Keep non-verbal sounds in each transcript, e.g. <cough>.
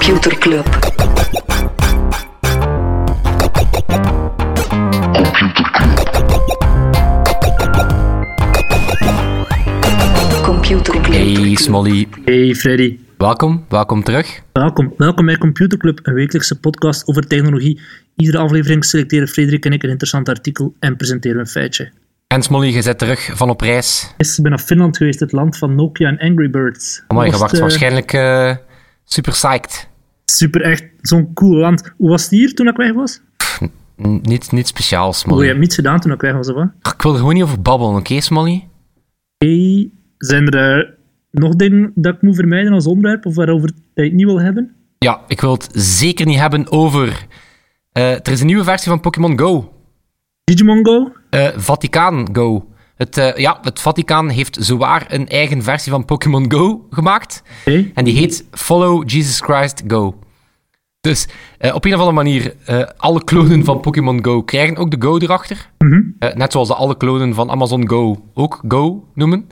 Computer Club. Computer Club. Hey Smolly, Hey Freddy, welkom, welkom terug. welkom. Welkom bij Computer Club, een wekelijkse podcast over technologie. Iedere aflevering selecteren Frederik en ik een interessant artikel en presenteren we een feitje. En Smolly, je zit terug van op reis. Ik ben naar Finland geweest, het land van Nokia en Angry Birds. Amai, je Was eh, waarschijnlijk eh, super psyched. Super, echt zo'n cool land. Hoe was het hier toen ik weg was? Niet, niet speciaal, Oh, Smolly. je hebt niets gedaan toen ik weg was, of wat? Ik wil er gewoon niet over babbelen, oké Smolly? Hey, zijn er nog dingen dat ik moet vermijden als onderwerp of waarover dat je het niet wil hebben? Ja, ik wil het zeker niet hebben over... eh, er is een nieuwe versie van Pokémon Go. Digimon Go? Eh, Vaticaan Go. Het, eh, ja, het Vaticaan heeft zowaar een eigen versie van Pokémon Go gemaakt. En die heet Follow Jesus Christ Go. Dus eh, op een of andere manier, eh, alle klonen van Pokémon Go krijgen ook de Go erachter. Mhm. Eh, net zoals de alle klonen van Amazon Go ook Go noemen.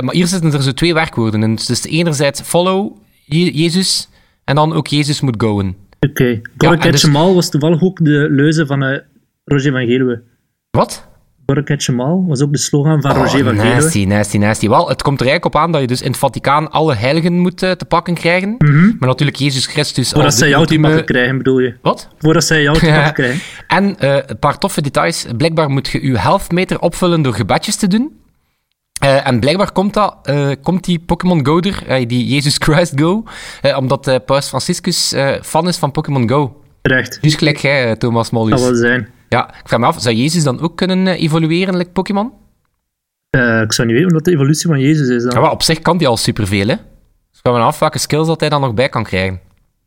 Maar hier zitten er zo twee werkwoorden in. Dus enerzijds follow Je- Jezus en dan ook Jezus moet goen. Oké. Ja, en Catch dus- was toevallig ook de leuze van Roger van Geluwe. Wat? Gotta Catch 'em All was ook de slogan van Oh, Roger van Geluwe. nasty, nasty, nasty. Wel, het komt er eigenlijk op aan dat je dus in het Vaticaan alle heiligen moet eh, te pakken krijgen. Maar natuurlijk Jezus Christus Voordat zij jou te ultieme... pakken krijgen, bedoel je? Wat? Voordat zij jou te <laughs> pakken krijgen. En eh, een paar toffe details. Blijkbaar moet je je healthmeter opvullen door gebedjes te doen. Eh, en blijkbaar komt, dat, komt die Pokémon Go er, die Jesus Christ Go, omdat Paus Franciscus fan is van Pokémon Go. Terecht. Dus gelijk jij, Thomas Mollies. Dat wel zijn. Ja, ik vraag me af, zou Jezus dan ook kunnen eh, evolueren, like Pokémon? Eh, ik zou niet weten wat de evolutie van Jezus is dan. Ja, maar op zich kan die al superveel, hè? Dus gaan we af welke skills dat hij dan nog bij kan krijgen.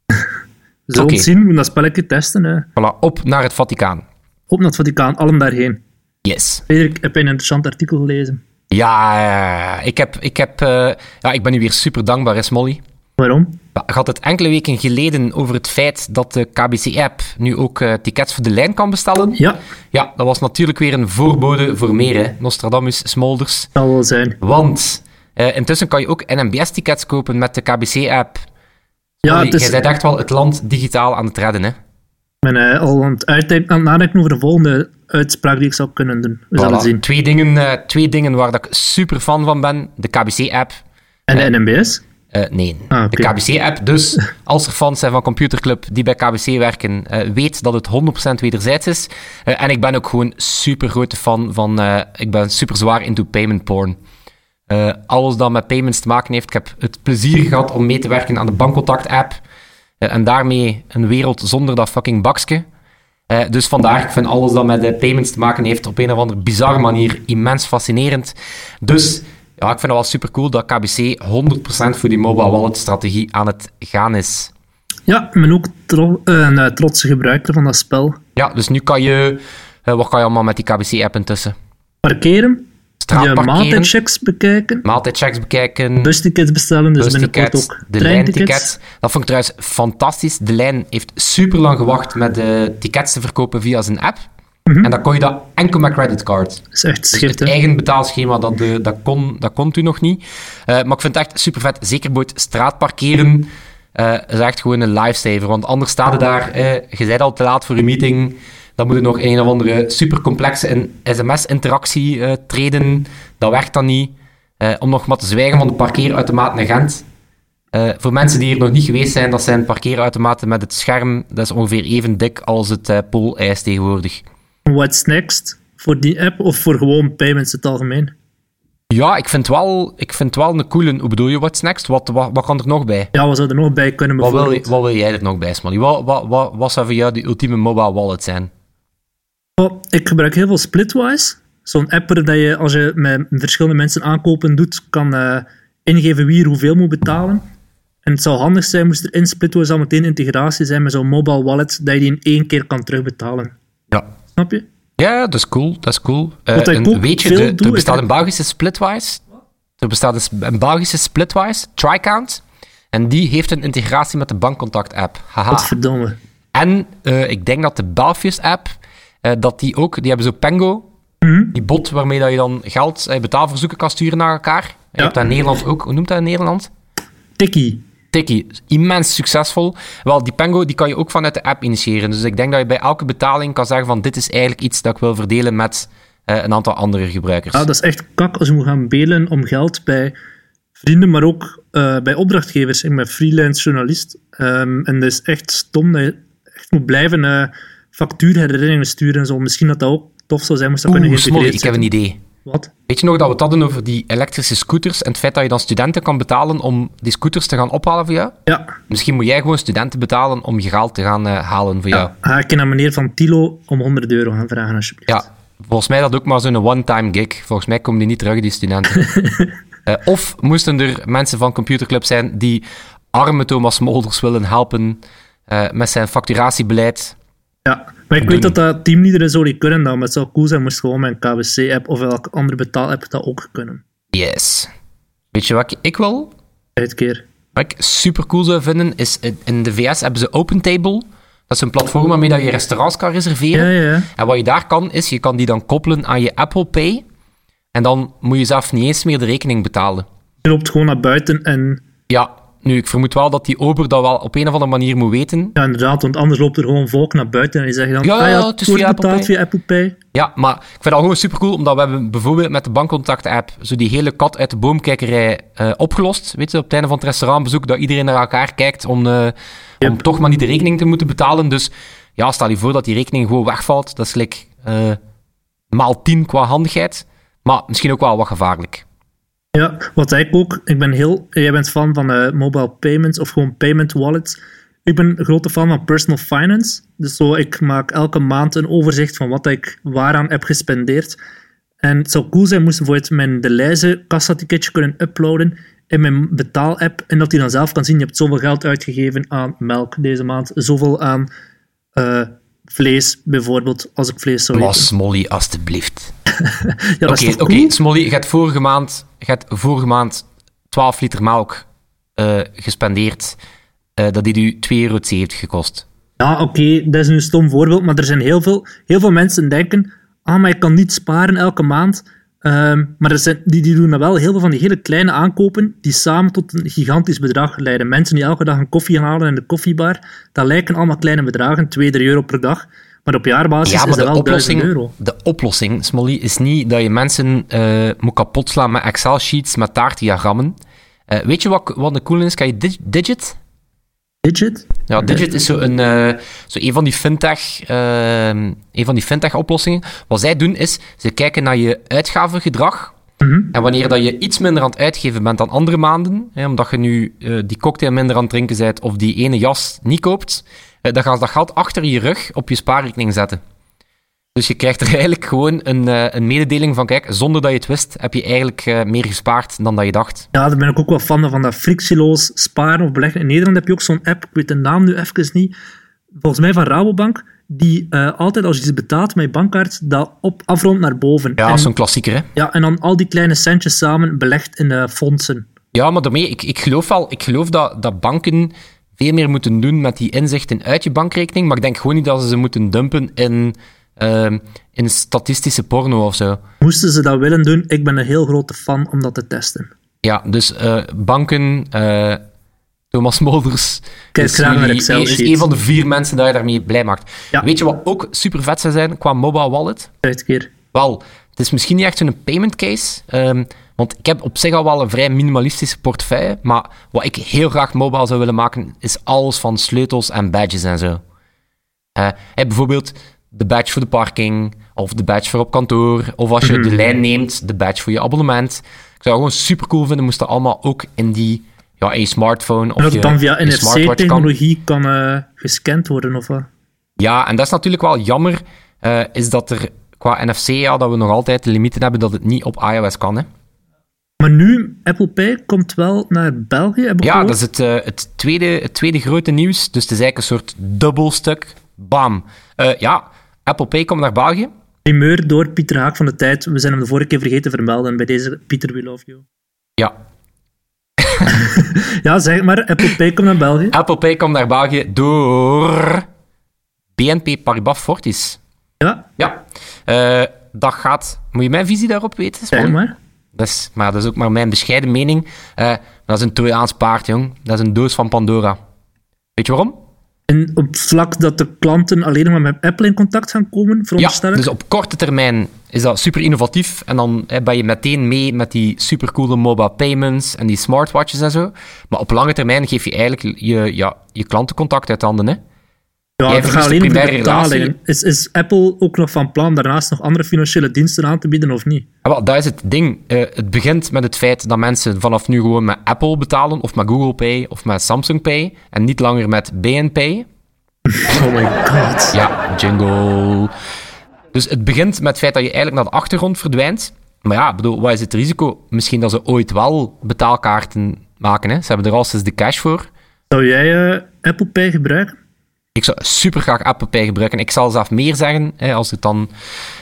<laughs> We zullen het zien, we moeten dat spelletje testen. Hè. Voilà, op naar het Vaticaan. Op naar het Vaticaan, allen daarheen. Yes. Frederik, heb je een interessant artikel gelezen? Ja, ja. ik, heb, ik, heb, eh, ja, ik ben nu weer super dankbaar, is Molly. Waarom? Ik had het enkele weken geleden over het feit dat de KBC-app nu ook eh, tickets voor de lijn kan bestellen. Ja, Ja, dat was natuurlijk weer een voorbode voor meer, hè. Nostradamus, Smolders. dat wel zijn. Want eh, intussen kan je ook NMBS-tickets kopen met de KBC-app. Ja, het is, Jij bent echt wel het land digitaal aan het redden, hè. ik ben eh, al aan het, aan het nadenken over de volgende uitspraak die ik zou kunnen doen. We zullen zien. Twee, dingen, twee dingen waar dat ik super fan van ben. De KBC-app. En de NMBS? Eh, nee, Ah, de KBC-app. Dus <laughs> als er fans zijn van Computerclub die bij KBC werken, eh, weet dat het 100% wederzijds is. Eh, en ik ben ook gewoon super grote fan van. ik ben super zwaar into payment porn. Alles dat met payments te maken heeft. Ik heb het plezier gehad om mee te werken aan de Bankcontact-app. En daarmee een wereld zonder dat fucking bakske. Dus vandaar, ik vind alles dat met payments te maken heeft op een of andere bizarre manier immens fascinerend. Dus ja, ik vind het wel super cool dat KBC 100% voor die mobile wallet strategie aan het gaan is. Ja, ik ben ook tro- een eh, trotse gebruiker van dat spel. Ja, dus nu kan je, wat kan je allemaal met die KBC-app intussen? Parkeren, je maaltijdchecks bekijken, maaltijdchecks bekijken, bustickets bestellen, dus binnenkort ook de lijntickets. Dat vond ik trouwens fantastisch. De lijn heeft super lang gewacht met de tickets te verkopen via zijn app. En dan kon je dat enkel met creditcard. Dat is echt Dus het eigen betaalschema, dat, eh, dat, kon, dat kon toen nog niet. Eh, maar ik vind het echt super vet. Zeker bij het straatparkeren eh is echt gewoon een lifesaver. Want anders staat je daar, je bent al te laat voor je meeting. Dan moet je nog een of andere super complexe sms-interactie treden. Dat werkt dan niet. Om nog maar te zwijgen van de parkeerautomaat in Gent. Voor mensen die hier nog niet geweest zijn, dat zijn parkeerautomaten met het scherm. Dat is ongeveer even dik als het eh poolijs tegenwoordig. What's next? Voor die app of voor gewoon payments in het algemeen? Ja, ik vind wel, ik vind wel een coole... Hoe bedoel je, what's next? Wat, wat, wat kan er nog bij? Ja, wat zou er nog bij kunnen Wat wil, wat wil jij er nog bij, Smally? Wat, wat, wat, wat zou voor jou de ultieme mobile wallet zijn? Oh, ik gebruik heel veel Splitwise. Zo'n app waar je, als je met verschillende mensen aankopen doet, kan eh, ingeven wie er hoeveel moet betalen. En het zou handig zijn, moest er in Splitwise al meteen integratie zijn met zo'n mobile wallet, dat je die in één keer kan terugbetalen. Ja. Snap je? Ja, dat is cool, dat is cool. Eh, Wat en weet je, veel de- doe, er bestaat een Belgische Splitwise. Er bestaat dus een Belgische Splitwise, TriCount. En die heeft een integratie met de bankcontact-app. Haha. Godverdomme. En eh, ik denk dat de Belfius-app, eh, dat die ook, die hebben zo Pengo, Mhm. die bot waarmee dat je dan geld, betaalverzoeken kan sturen naar elkaar. Je hebt dat in Nederland ook, hoe noemt dat in Nederland? Tikkie. Tikkie, immens succesvol. Wel, die Pengo die kan je ook vanuit de app initiëren. Dus ik denk dat je bij elke betaling kan zeggen van dit is eigenlijk iets dat ik wil verdelen met uh, een aantal andere gebruikers. Ja, dat is echt kak als je moet gaan belen om geld bij vrienden, maar ook uh, bij opdrachtgevers. Ik ben freelance journalist um, en dat is echt stom dat je echt moet blijven uh, factuurherinneringen sturen en zo. Misschien dat dat ook tof zou zijn, moest dat Oeh, kunnen Smolly, ik heb een idee. Wat? Weet je nog dat we het hadden over die elektrische scooters en het feit dat je dan studenten kan betalen om die scooters te gaan ophalen voor jou? Ja. Misschien moet jij gewoon studenten betalen om je geld te gaan uh, halen voor jou. Ga ik naar meneer Van Tilo om 100 euro gaan vragen, alsjeblieft. Ja, volgens mij dat ook maar zo'n one-time gig. Volgens mij komen die niet terug, die studenten. uh, <laughs> of moesten er mensen van computerclub zijn die arme Thomas Molders willen helpen uh, met zijn facturatiebeleid. Ja, maar ik weet dat dat teamleader zo niet kunnen dan. Maar het zou cool zijn moest gewoon mijn KBC-app of welke andere betaal-app dat ook kunnen. Yes. Weet je wat ik wil? Uitkeer. Wat ik super cool zou vinden, is in de VS hebben ze OpenTable. Dat is een platform waarmee dat je restaurants kan reserveren. Ja, ja. En wat je daar kan, is je kan die dan koppelen aan je Apple Pay. En dan moet je zelf niet eens meer de rekening betalen. Je loopt gewoon naar buiten en... Ja, nu, ik vermoed wel dat die ober dat wel op een of andere manier moet weten. Ja, inderdaad, want anders loopt er gewoon volk naar buiten en die zeggen dan... Ja, ah, ja, het is via Apple Pay. via Apple Pay. Ja, maar ik vind dat gewoon super cool, omdat we hebben bijvoorbeeld met de bankcontact-app zo die hele kat uit de boomkijkerij uh, opgelost. Weet je, op het einde van het restaurantbezoek, dat iedereen naar elkaar kijkt om, uh, yep. om toch maar niet de rekening te moeten betalen. Dus ja, stel je voor dat die rekening gewoon wegvalt. Dat is gelijk uh, maal 10 qua handigheid, maar misschien ook wel wat gevaarlijk. Ja, wat ik ook, ik ben heel, jij bent fan van uh, mobile payments of gewoon payment wallets. Ik ben een grote fan van personal finance. Dus zo, ik maak elke maand een overzicht van wat ik waaraan heb gespendeerd. En het zou cool zijn moest bijvoorbeeld mijn De Leize kassaticketje kunnen uploaden in mijn betaal-app. En dat hij dan zelf kan zien, je hebt zoveel geld uitgegeven aan melk deze maand, zoveel aan uh, vlees bijvoorbeeld, als ik vlees zou eten. Was Smolly, alstublieft. <laughs> ja, Oké, okay, Smolly, je hebt vorige maand, je hebt vorige maand 12 liter melk uh, gespendeerd. Uh, dat heeft u 2,70 euro gekost. Ja, oké, okay, dat is een stom voorbeeld, maar er zijn heel veel, heel veel mensen denken, ah, maar ik kan niet sparen elke maand. Um, maar er zijn, die, die doen dan wel heel veel van die hele kleine aankopen die samen tot een gigantisch bedrag leiden. Mensen die elke dag een koffie halen in de koffiebar, dat lijken allemaal kleine bedragen, 2, 3 euro per dag. Maar op jaarbasis ja, maar is dat wel oplossing, 1000 euro. De oplossing, Smolly, is niet dat je mensen uh, moet kapotslaan met Excel-sheets, met taartdiagrammen. Uh, weet je wat, wat de cool is? Kan je dig Digit? Digit? Ja, Digit is zo een, uh, zo een van die fintech, uh, een van die fintech oplossingen. Wat zij doen is, ze kijken naar je uitgavengedrag. Mm -hmm. En wanneer dat je iets minder aan het uitgeven bent dan andere maanden, hè, omdat je nu uh, die cocktail minder aan het drinken bent of die ene jas niet koopt, dan gaan ze dat geld achter je rug op je spaarrekening zetten. Dus je krijgt er <laughs> eigenlijk gewoon een, uh, een mededeling van, kijk, zonder dat je het wist, heb je eigenlijk uh, meer gespaard dan dat je dacht. Ja, daar ben ik ook wel fan van, dat frictieloos sparen of beleggen. In Nederland heb je ook zo'n app, ik weet de naam nu even niet, volgens mij van Rabobank, die uh, altijd als je iets betaalt met je bankkaart, dat op, afrondt naar boven. Ja, zo'n klassieker, hè? Ja, en dan al die kleine centjes samen belegd in fondsen. Ja, maar daarmee, ik, ik geloof wel, ik geloof dat, dat banken veel meer moeten doen met die inzichten uit je bankrekening, maar ik denk gewoon niet dat ze ze moeten dumpen in... Uh, in statistische porno of zo. Moesten ze dat willen doen, ik ben een heel grote fan om dat te testen. Ja, dus uh, banken, uh, Thomas Molders, Kijk, is, jullie, is, een van de vier mensen die je daarmee blij maakt. Ja. Weet je wat ook super vet zou zijn qua mobile wallet? Uitkeer. Wel, het is misschien niet echt een payment case, um, want ik heb op zich al wel een vrij minimalistische portefeuille, maar wat ik heel graag mobile zou willen maken, is alles van sleutels en badges en zo. Uh, hey, bijvoorbeeld de badge voor de parking, of de badge voor op kantoor, of als je Mhm. de lijn neemt, de badge voor je abonnement. Ik zou het gewoon super cool vinden, moest dat allemaal ook in die, ja, in je smartphone of En dat je, dan via kan. NFC-technologie kan, uh, gescand worden, of wat? Ja, en dat is natuurlijk wel jammer, uh, is dat er qua NFC, ja, dat we nog altijd de limieten hebben dat het niet op iOS kan, hè. Maar nu, Apple Pay komt wel naar België, heb ik Ja, gehoord. dat is het, uh, het, tweede, het tweede grote nieuws. Dus het is eigenlijk een soort dubbelstuk. Bam. Uh, ja, Apple Pay komt naar België. Primeur door Pieter Haak van de Tijd. We zijn hem de vorige keer vergeten te vermelden. Bij deze, Pieter, we love you. Ja, <laughs> Ja, zeg maar, Apple Pay komt naar België. Apple Pay komt naar België door BNP Paribas Fortis. Ja, Ja, uh, dat gaat... Moet je mijn visie daarop weten? zeg maar. Dat is, maar dat is ook maar mijn bescheiden mening. Uh, dat is een Trojaans paard, jong. Dat is een doos van Pandora. Weet je waarom? En op vlak dat de klanten alleen maar met Apple in contact gaan komen, veronderstel Ja, dus op korte termijn is dat super innovatief. En dan hè, ben je meteen mee met die supercoole mobile payments en die smartwatches en zo. Maar op lange termijn geef je eigenlijk je, ja, je klantencontact uit handen, hè. Ja, het gaat alleen de betalingen. Is, is Apple ook nog van plan daarnaast nog andere financiële diensten aan te bieden of niet? Ja, wel, dat is het ding. Uh, het begint met het feit dat mensen vanaf nu gewoon met Apple betalen, of met Google Pay, of met Samsung Pay, en niet langer met BNP. <laughs> Oh my god. Ja, jingle. Dus het begint met het feit dat je eigenlijk naar de achtergrond verdwijnt. Maar ja, bedoel, wat is het risico? Misschien dat ze ooit wel betaalkaarten maken. Hè? Ze hebben er al sinds de cash voor. Zou jij uh, Apple Pay gebruiken? Ik zou super graag Apple Pay gebruiken. Ik zal zelf meer zeggen, hè, als het dan...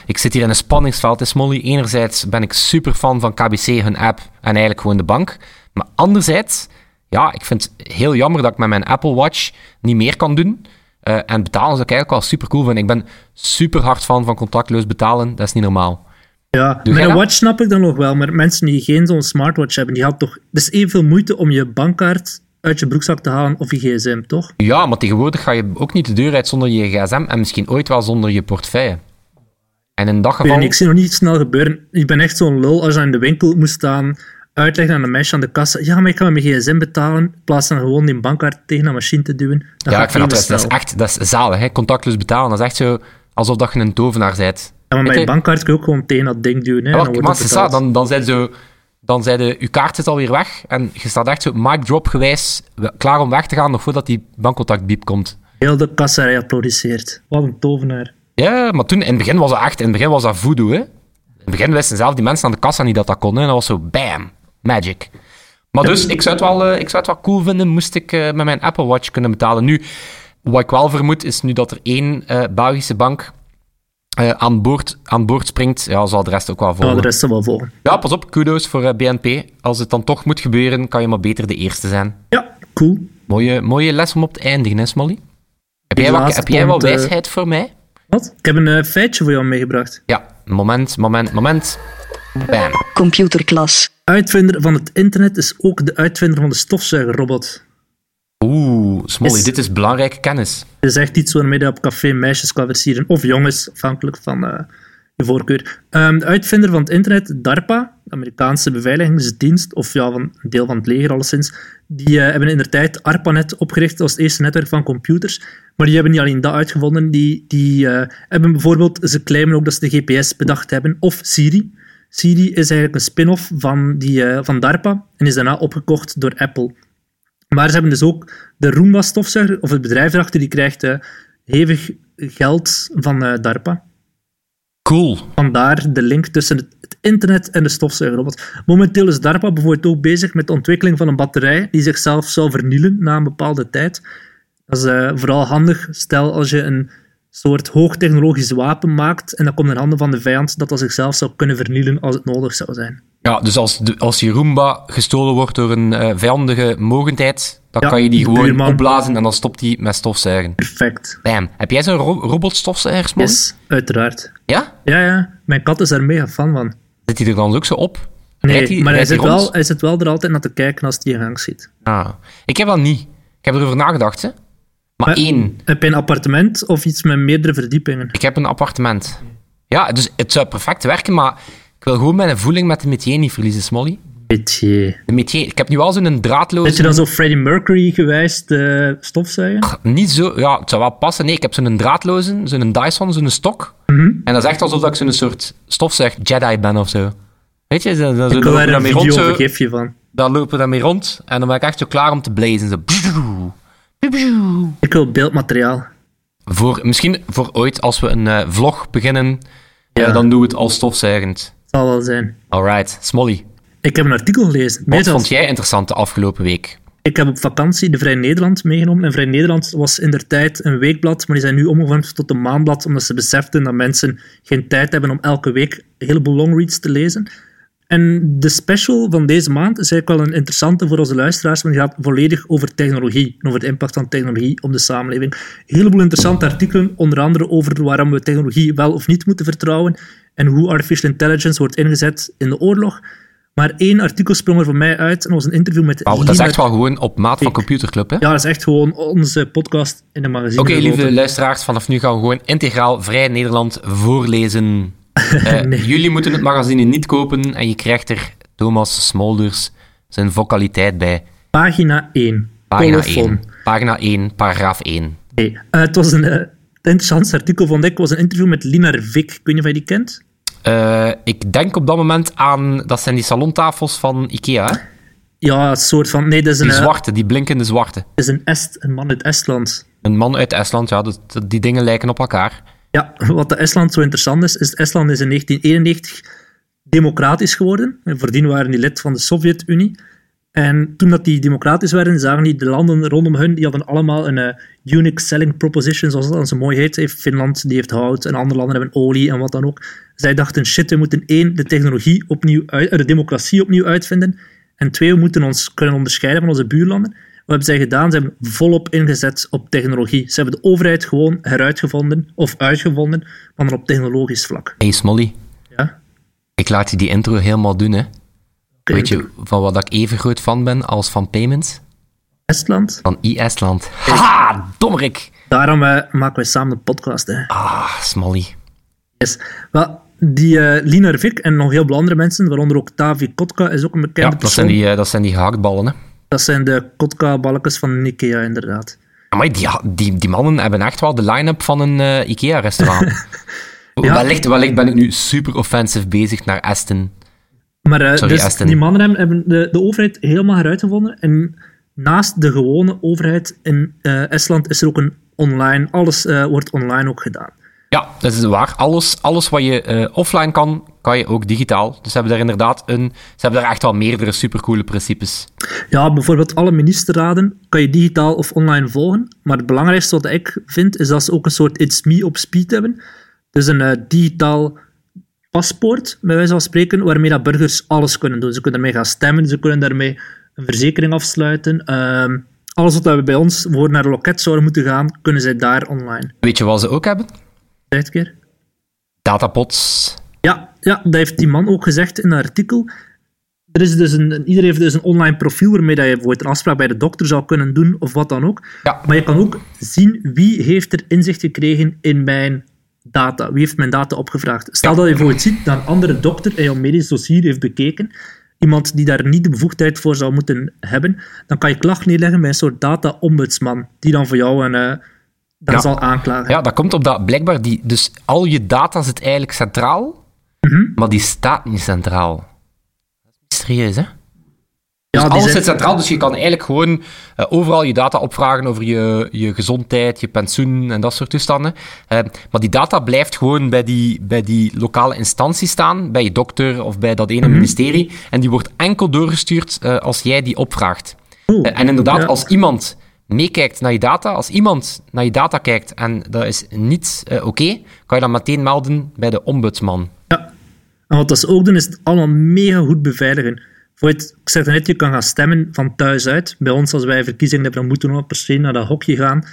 Ik zit hier in een spanningsveld, is Molly. Enerzijds ben ik super fan van KBC, hun app, en eigenlijk gewoon de bank. Maar anderzijds, ja, ik vind het heel jammer dat ik met mijn Apple Watch niet meer kan doen. Uh, en betalen zou ik eigenlijk wel super cool vinden. Ik ben super hard fan van contactloos betalen. Dat is niet normaal. Ja, met een watch snap ik dan nog wel. Maar mensen die geen zo'n smartwatch hebben, die hadden toch... Het is evenveel moeite om je bankkaart uit je broekzak te halen of je gsm, toch? Ja, maar tegenwoordig ga je ook niet de deur uit zonder je gsm en misschien ooit wel zonder je portefeuille. En in dat geval... Ik zie nog niet snel gebeuren. Ik ben echt zo'n lul als je in de winkel moet staan, uitleggen aan de meisje aan de kassa, ja, maar ik ga met mijn gsm betalen, in plaats van gewoon die bankkaart tegen een machine te duwen. ja, ik vind dat, dat, is echt dat is zalig, hè? contactloos betalen. Dat is echt zo alsof dat je een tovenaar bent. Ja, maar met je bankkaart kun je ook gewoon tegen dat ding duwen. Hè, ja, dan, maar, dan, dan zijn zo dan zei de, uw kaart zit alweer weg en je staat echt zo mic drop gewijs klaar om weg te gaan nog voordat die bankcontactbiep komt. Heel de kassa applaudisseert. Wat een tovenaar. Ja, maar toen, in het begin was dat echt, in het begin was dat voodoo, hè. In het begin wisten zelf die mensen aan de kassa niet dat dat kon, hè. Dat was zo, bam, magic. Maar dus, ik zou het wel, uh, ik zou het wel cool vinden, moest ik uh, met mijn Apple Watch kunnen betalen. Nu, wat ik wel vermoed, is nu dat er één uh, Belgische bank uh, aan, boord, aan boord springt, ja, zal de rest ook wel volgen. Ja, de rest zal wel volgen. Ja, pas op, kudos voor uh, eh, BNP. Als het dan toch moet gebeuren, kan je maar beter de eerste zijn. Ja, cool. Mooie, mooie les om op te eindigen, hè, Smolly? Heb jij, wat, heb jij wel eh, wijsheid voor mij? Wat? Ik heb een feitje voor jou meegebracht. Ja, moment, moment, moment. Bam. Computerklas. Uitvinder van het internet is ook de uitvinder van de stofzuigerrobot. Oeh, Smolly, dit is belangrijke kennis. Het is echt iets waarmee je op café meisjes kan versieren, of jongens, afhankelijk van uh, je voorkeur. Um, de uitvinder van het internet, DARPA, de Amerikaanse beveiligingsdienst, of ja, van een deel van het leger alleszins, die uh, hebben in de tijd ARPANET opgericht als het eerste netwerk van computers. Maar die hebben niet alleen dat uitgevonden, die, die uh, hebben bijvoorbeeld, ze claimen ook dat ze de GPS bedacht hebben, of Siri. Siri is eigenlijk een spin-off van, die, van DARPA en is daarna opgekocht door Apple. Maar ze hebben dus ook de Roomba-stofzuiger, of het bedrijf erachter, die krijgt uh, hevig geld van uh, DARPA. Cool. Vandaar de link tussen het, internet en de stofzuigerrobot. Momenteel is DARPA bijvoorbeeld ook bezig met de ontwikkeling van een batterij die zichzelf zou vernielen na een bepaalde tijd. Dat is uh, vooral handig, stel als je een soort hoogtechnologisch wapen maakt en dat komt in handen van de vijand, dat dat zichzelf zou kunnen vernielen als het nodig zou zijn. Ja, dus als, de, als je Roomba gestolen wordt door een uh, vijandige mogendheid, dan kan je die gewoon opblazen en dan stopt die met stofzuigen. Perfect. Bam. Heb jij zo'n ro robotstofzuiger, Yes, uiteraard. Ja? Ja, ja. Mijn kat is daar mega fan van. Zit hij er dan ook zo op? Nee, maar hij zit, wel, hij zit wel er altijd naar te kijken als hij in gang zit. Ah. Ik heb dat niet. Ik heb erover nagedacht, hè. Maar, één. Heb je een appartement of iets met meerdere verdiepingen? Ik heb een appartement. Ja, dus het zou perfect werken, maar ik wil gewoon mijn voeling met de métier niet verliezen, Smolly. Métier. De métier. Ik heb nu al zo'n draadloze... Heb je dan zo Freddie Mercury gewijs de stofzuigen? niet zo... Ja, het zou wel passen. Nee, ik heb zo'n draadloze, zo'n Dyson, zo'n stok. Mm -hmm. En dat is echt alsof ik zo'n soort stofzuig Jedi ben of zo. Weet je? Dan, dan, ik wil daar een video rond, zo, van. Dan lopen we daarmee rond en dan ben ik echt zo klaar om te blazen. Zo. Ik wil beeldmateriaal. Voor, misschien voor ooit, als we een uh, vlog beginnen, ja. uh, dan doen we het als stofzuigend. Zal wel zijn. Alright, Smolly. Ik heb een artikel gelezen. Wat vond jij interessant de afgelopen week? Ik heb op vakantie de Vrij Nederland meegenomen. En Vrij Nederland was in der tijd een weekblad, maar die zijn nu omgevormd tot een maandblad, omdat ze beseften dat mensen geen tijd hebben om elke week een heleboel longreads te lezen. En de special van deze maand is eigenlijk wel een interessante voor onze luisteraars, want die gaat volledig over technologie en over de impact van technologie op de samenleving. Een heleboel interessante artikelen, onder andere over waarom we technologie wel of niet moeten vertrouwen en hoe artificial intelligence wordt ingezet in de oorlog. Maar één artikel sprong er voor mij uit en dat was een interview met Wauw, dat is echt wel gewoon op maat van Computerclub, hè? Ja, dat is echt gewoon onze podcast in de magazine. Oké, lieve luisteraars, vanaf nu gaan we gewoon integraal Vrij Nederland voorlezen. <laughs> Eh, Nee. Jullie moeten het magazine niet kopen en je krijgt er Thomas Smolders zijn vocaliteit bij. Pagina 1. Pagina Colofon. 1. Pagina 1, paragraaf 1. Nee, eh, het was een eh, interessant artikel, vond ik. Het was een interview met Lina Revik. Ik weet niet of je die kent. Ik denk op dat moment aan... Dat zijn die salontafels van Ikea, hè? Ja, een soort van... Nee, dat is een, Die zwarte, die blinkende zwarte. dat is een, Est, een man uit Estland. Een man uit Estland, ja, dat, dat- die dingen lijken op elkaar. Ja, wat Estland zo interessant is, is Estland is in 1991 democratisch geworden. En voordien waren die lid van de Sovjet-Unie. En toen dat die democratisch werden, zagen die de landen rondom hun, die hadden allemaal een eh, unique selling proposition, zoals dat dan zo mooi heet. Finland die heeft hout en andere landen hebben olie en wat dan ook. Zij dachten, shit, we moeten één, de technologie opnieuw uit, eh, de democratie opnieuw uitvinden. En twee, we moeten ons kunnen onderscheiden van onze buurlanden. Wat hebben zij gedaan? Ze hebben volop ingezet op technologie. Ze hebben de overheid gewoon heruitgevonden, of uitgevonden, maar dan op technologisch vlak. Hey Smolly, Ja? ik laat je die intro helemaal doen, hè. Weet je van wat ik even groot fan ben als van Payments? Estland. Van e-Estland. Haha, dommerik! Daarom eh, maken we samen een podcast. Hè. Ah, Smolly. Yes. Wel, die eh Lina Revik en nog heel veel andere mensen, waaronder ook Tavi Kotka, is ook een Ja, bekende dat persoon. zijn die, eh, dat zijn die gehaktballen, hè. Dat zijn de Kotka-balkjes van Ikea, inderdaad. Maar die, die, die mannen hebben echt wel de line-up van een eh, IKEA-restaurant. <laughs> Ja. wellicht, wellicht ben ik nu super offensive bezig naar Aston. Maar eh, Sorry, dus Aston. die mannen hebben, hebben de, de overheid helemaal heruitgevonden. En naast de gewone overheid in eh, Estland is er ook een online, alles wordt online ook gedaan. Ja, dat is waar. Alles, alles wat je eh, offline kan, kan je ook digitaal. Dus ze hebben daar inderdaad een... Ze hebben daar echt wel meerdere supercoole principes. Ja, bijvoorbeeld alle ministerraden kan je digitaal of online volgen. Maar het belangrijkste wat ik vind, is dat ze ook een soort It's Me op speed hebben. Dus een eh, digitaal paspoort, bij wijze van spreken, waarmee dat burgers alles kunnen doen. Ze kunnen daarmee gaan stemmen, ze kunnen daarmee een verzekering afsluiten. Ehm, alles wat we bij ons voor naar een loket zouden moeten gaan, kunnen zij daar online. Weet je wat ze ook hebben? Zeg keer. Datapots. Ja, ja, dat heeft die man ook gezegd in een artikel. Er is dus een, iedereen heeft dus een online profiel waarmee dat je bijvoorbeeld een afspraak bij de dokter zou kunnen doen of wat dan ook. Ja. Maar je kan ook zien wie heeft er inzicht gekregen in mijn data. Wie heeft mijn data opgevraagd. Stel Ja. dat je bijvoorbeeld ziet dat een andere dokter in jouw medisch dossier heeft bekeken, iemand die daar niet de bevoegdheid voor zou moeten hebben, dan kan je klacht neerleggen bij een soort data-ombudsman, die dan voor jou een, dan Ja. zal aanklagen. Ja, dat komt op dat blijkbaar... Die, dus al je data zit eigenlijk centraal, Mhm. maar die staat niet centraal. Dat is mysterieus, hè? Ja, Dus die alles zit centraal, dus je kan eigenlijk gewoon eh, overal je data opvragen over je, je gezondheid, je pensioen en dat soort toestanden. Eh, maar die data blijft gewoon bij die, bij die lokale instantie staan, bij je dokter of bij dat ene Mhm. ministerie. En die wordt enkel doorgestuurd eh, als jij die opvraagt. En inderdaad, ja. als iemand meekijkt naar je data, als iemand naar je data kijkt en dat is niet eh, oké, kan je dat meteen melden bij de ombudsman. Ja. En wat dat ze ook doen, is het allemaal mega goed beveiligen. Bijvoorbeeld, ik zeg net, je kan gaan stemmen van thuis uit. Bij ons, als wij verkiezingen hebben, dan moeten we per se naar dat hokje gaan.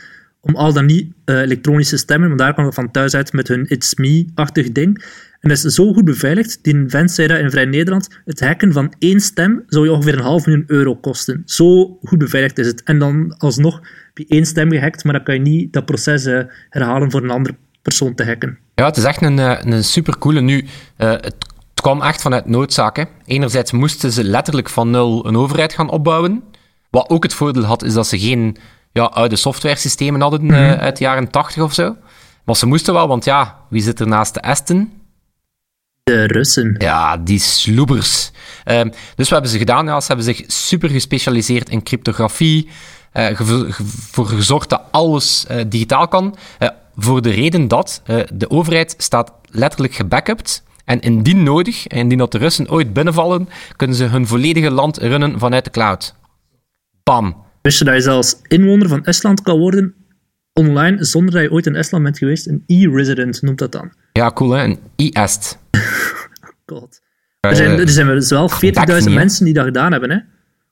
Om al dan niet eh, elektronische stemmen, want daar kan het van thuis uit met hun It's Me-achtig ding. En dat is zo goed beveiligd. Die vent zei dat in Vrij Nederland. Het hacken van één stem zou je ongeveer een half miljoen euro kosten. Zo goed beveiligd is het. En dan alsnog heb je één stem gehackt, maar dan kan je niet dat proces eh, herhalen voor een andere persoon te hacken. Ja, het is echt een, eh, een supercoole. Nu, het, het kwam echt vanuit noodzaak. Hè. Enerzijds moesten ze letterlijk van nul een overheid gaan opbouwen. Wat ook het voordeel had, is dat ze geen ja, oude softwaresystemen hadden eh, uit de jaren 80 of zo. Maar ze moesten wel, want ja, wie zit er naast de Aston? De Russen. Ja, die sloebers. Ehm, dus wat hebben ze gedaan? Ja, ze hebben zich super gespecialiseerd in cryptografie. eh, ge- voor gezorgd dat alles eh, digitaal kan. Eh, voor de reden dat eh, de overheid staat letterlijk gebackupt. En indien nodig, en indien dat de Russen ooit binnenvallen, kunnen ze hun volledige land runnen vanuit de cloud. Bam. Wist je dat je zelfs inwoner van Estland kan worden online zonder dat je ooit in Estland bent geweest? Een e-resident noemt dat dan. Ja, cool hè. Een e-est. <laughs> God. Er zijn, er zijn dus wel 40.000 niet, hè? mensen die dat gedaan hebben. Hè?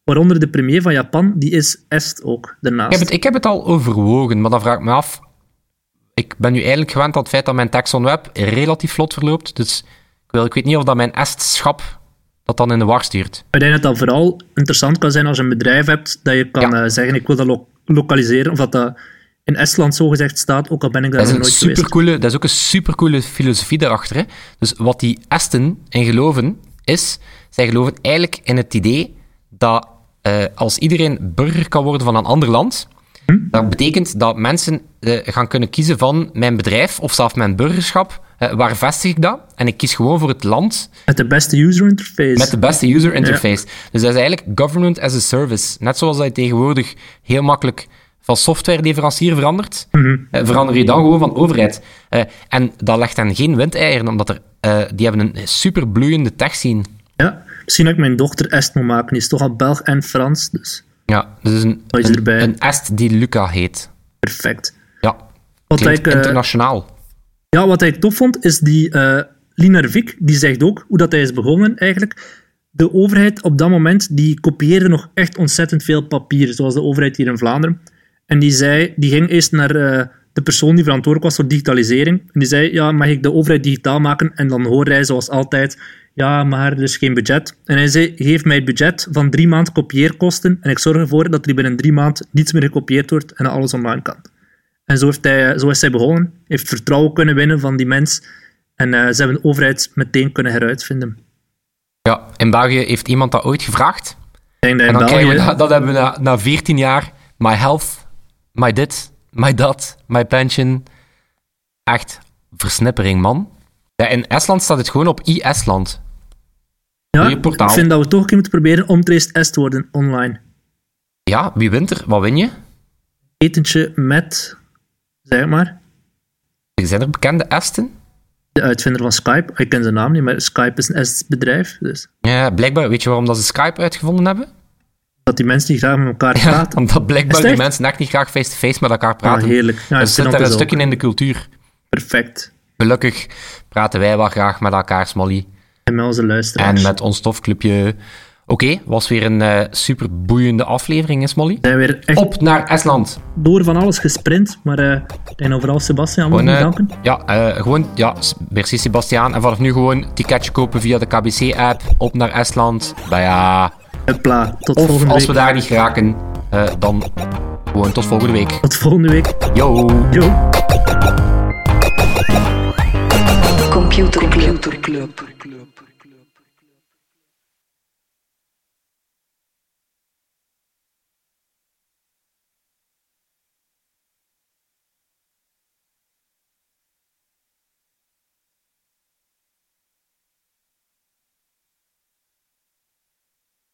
Waaronder de premier van Japan, die is Est ook, daarnaast. Ik heb, het, ik heb het al overwogen, maar dan vraag ik me af. Ik ben nu eigenlijk gewend aan het feit dat mijn Texon Web relatief vlot verloopt. Dus ik, wil, ik weet niet of dat mijn Est-schap dat dan in de war stuurt. Ik denk dat dat vooral interessant kan zijn als je een bedrijf hebt, dat je kan Ja. eh, zeggen, ik wil dat lo- lokaliseren, of dat dat in Estland zogezegd staat, ook al ben ik daar Dat is, nog nooit geweest. dat is ook een supercoole filosofie daarachter. Hè? Dus wat die Esten in geloven, is... Zij geloven eigenlijk in het idee dat eh, als iedereen burger kan worden van een ander land, dat betekent dat mensen eh, gaan kunnen kiezen van mijn bedrijf of zelfs mijn burgerschap. Eh, waar vestig ik dat? En ik kies gewoon voor het land Met de beste user interface. met de beste user interface. Dus dat is eigenlijk government as a service. Net zoals dat je tegenwoordig heel makkelijk van softwareleverancier verandert, Mhm. eh, verander je dan gewoon van overheid. Eh, en dat legt hen geen windeieren, omdat er, die hebben een super bloeiende tech scene. Ja, misschien dat ik mijn dochter Est moet maken. Die is toch al Belg en Frans, dus Ja, dus een, is een, een est die Luca heet. perfect. Ja, Wat ik, internationaal. Ja, wat ik tof vond, is die Linar Vik, die zegt ook hoe dat hij is begonnen eigenlijk. De overheid op dat moment, die kopieerde nog echt ontzettend veel papier, zoals de overheid hier in Vlaanderen. En die zei, die ging eerst naar eh, de persoon die verantwoordelijk was voor digitalisering. En die zei, ja, mag ik de overheid digitaal maken? En dan hoorde hij zoals altijd, ja, maar er is geen budget. En hij zei, geef mij het budget van drie maanden kopieerkosten en ik zorg ervoor dat er binnen drie maanden niets meer gekopieerd wordt en alles online kan. En zo, heeft hij, zo is hij begonnen. Heeft vertrouwen kunnen winnen van die mens. En eh, ze hebben de overheid meteen kunnen heruitvinden. Ja, in België heeft iemand dat ooit gevraagd. En dan krijgen we, dat, dat hebben we na, na 14 jaar. My health, my dit, my dat, my pension. Echt versnippering, man. Ja, in Estland staat het gewoon op i-Estland. ja, ik vind dat we toch een keer moeten proberen om Trace S te worden online. Ja, wie wint er? Wat win je? Etentje met, zeg maar, Zijn er bekende Esten? de uitvinder van Skype. Ik ken zijn naam niet, maar Skype is een Est bedrijf. Dus Ja, blijkbaar. Weet je waarom dat ze Skype uitgevonden hebben? dat die mensen die graag met elkaar Ja, praten. <laughs> omdat blijkbaar die mensen echt niet graag face-to-face met elkaar Ah, praten. heerlijk. Ja, dus zit daar een stukje ook. in de cultuur. Perfect. Gelukkig praten wij wel graag met elkaar, Smally. En met onze luisteraars. En met ons stofclubje. Oké, was weer een eh, super boeiende aflevering, hè, Smally? We zijn weer echt Op naar Estland. door van alles gesprint. Maar eh dat vooral Sebastian moet Gewoon, eh, bedanken. ja, eh, gewoon, ja, merci Sebastiaan. En vanaf nu gewoon ticketje kopen via de KBC-app. Op naar Estland. Nou ja, Hopla, tot of volgende als week. we daar niet geraken, eh, dan gewoon tot volgende week. Tot volgende week. Yo! Yo. Computer Club.